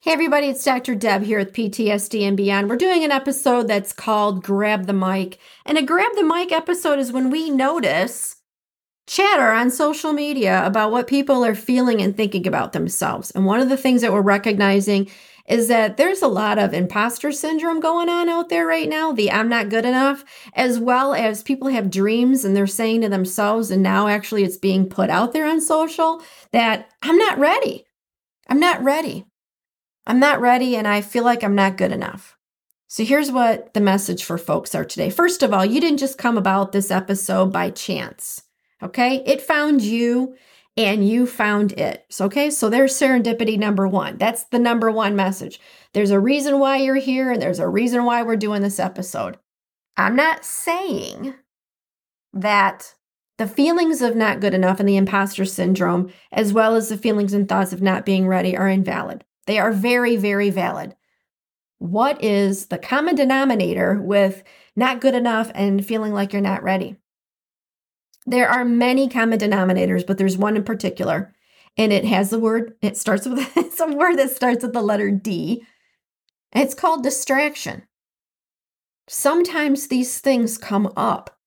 Hey, everybody, it's Dr. Deb here with PTSD and Beyond. We're doing an episode that's called Grab the Mic. And a Grab the Mic episode is when we notice chatter on social media about what people are feeling and thinking about themselves. And one of the things that we're recognizing is that there's a lot of imposter syndrome going on out there right now, the I'm not good enough, as well as people have dreams and they're saying to themselves, and now actually it's being put out there on social that I'm not ready. I'm not ready. I'm not ready and I feel like I'm not good enough. So here's what the message for folks are today. First of all, you didn't just come about this episode by chance. Okay? It found you and you found it. Okay? So there's serendipity number 1. That's the number 1 message. There's a reason why you're here and there's a reason why we're doing this episode. I'm not saying that the feelings of not good enough and the imposter syndrome, as well as the feelings and thoughts of not being ready, are invalid. They are very, very valid. What is the common denominator with not good enough and feeling like you're not ready? There are many common denominators, but there's one in particular, and it has the word, it starts with a word that starts with the letter D. It's called distraction. Sometimes these things come up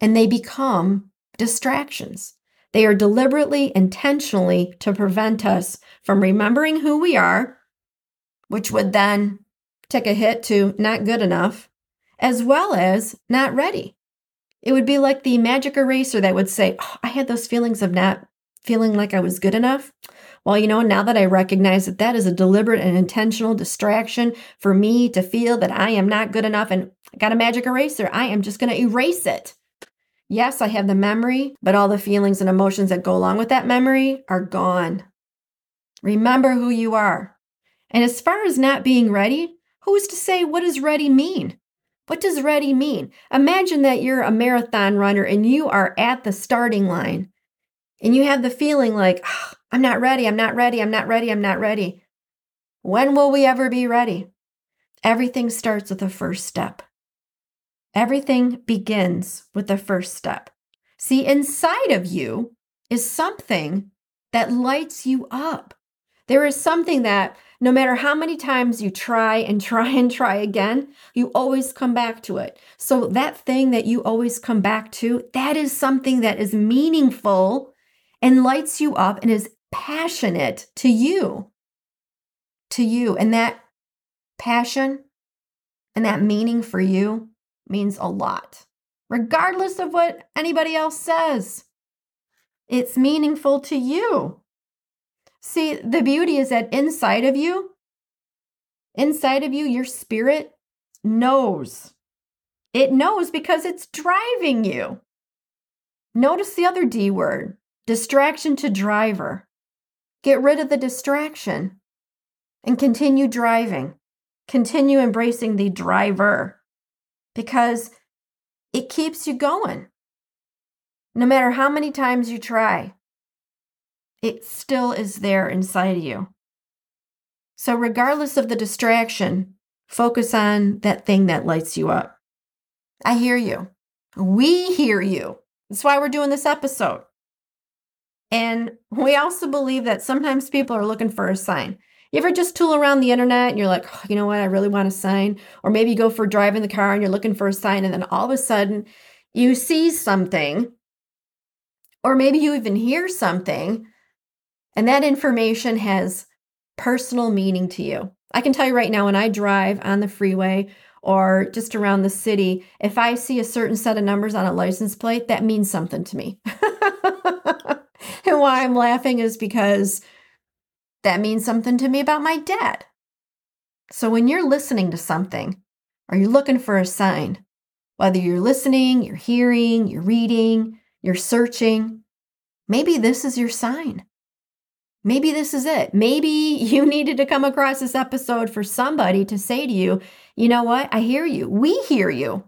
and they become distractions. They are deliberately, intentionally to prevent us from remembering who we are, which would then take a hit to not good enough, as well as not ready. It would be like the magic eraser that would say, oh, I had those feelings of not feeling like I was good enough. Well, you know, now that I recognize that that is a deliberate and intentional distraction for me to feel that I am not good enough and I got a magic eraser, I am just going to erase it. Yes, I have the memory, but all the feelings and emotions that go along with that memory are gone. Remember who you are. And as far as not being ready, who's to say what does ready mean? What does ready mean? Imagine that you're a marathon runner and you are at the starting line and you have the feeling like, oh, I'm not ready, I'm not ready, I'm not ready, I'm not ready. When will we ever be ready? Everything starts with the first step. Everything begins with the first step. See, inside of you is something that lights you up. There is something that no matter how many times you try and try and try again, you always come back to it. So, that thing that you always come back to, that is something that is meaningful and lights you up and is passionate to you. To you. And that passion and that meaning for you means a lot, regardless of what anybody else says. It's meaningful to you. See, the beauty is that inside of you, inside of you, your spirit knows. It knows because it's driving you. Notice the other D word distraction to driver. Get rid of the distraction and continue driving. Continue embracing the driver because it keeps you going. No matter how many times you try, it still is there inside of you. So, regardless of the distraction, focus on that thing that lights you up. I hear you. We hear you. That's why we're doing this episode. And we also believe that sometimes people are looking for a sign. You ever just tool around the internet and you're like, oh, you know what, I really want a sign? Or maybe you go for a drive in the car and you're looking for a sign, and then all of a sudden you see something, or maybe you even hear something, and that information has personal meaning to you. I can tell you right now, when I drive on the freeway or just around the city, if I see a certain set of numbers on a license plate, that means something to me. and why I'm laughing is because that means something to me about my dad. So when you're listening to something are you're looking for a sign, whether you're listening, you're hearing, you're reading, you're searching, maybe this is your sign. Maybe this is it. Maybe you needed to come across this episode for somebody to say to you, you know what? I hear you. We hear you.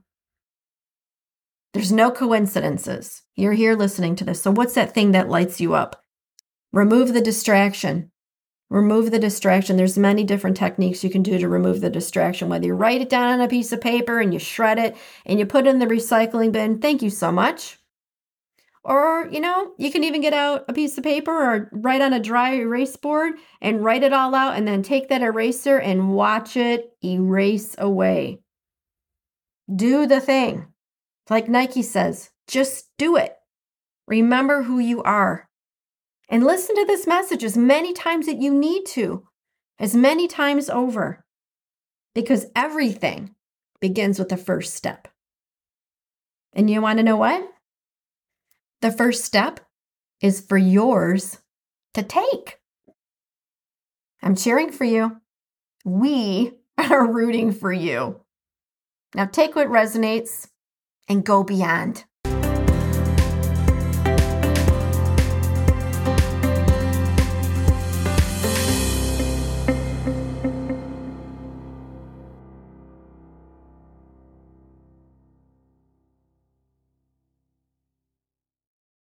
There's no coincidences. You're here listening to this. So, what's that thing that lights you up? Remove the distraction. Remove the distraction. There's many different techniques you can do to remove the distraction, whether you write it down on a piece of paper and you shred it and you put it in the recycling bin. Thank you so much. Or, you know, you can even get out a piece of paper or write on a dry erase board and write it all out and then take that eraser and watch it erase away. Do the thing. Like Nike says, just do it. Remember who you are. And listen to this message as many times that you need to, as many times over, because everything begins with the first step. And you want to know what? The first step is for yours to take. I'm cheering for you. We are rooting for you. Now take what resonates and go beyond.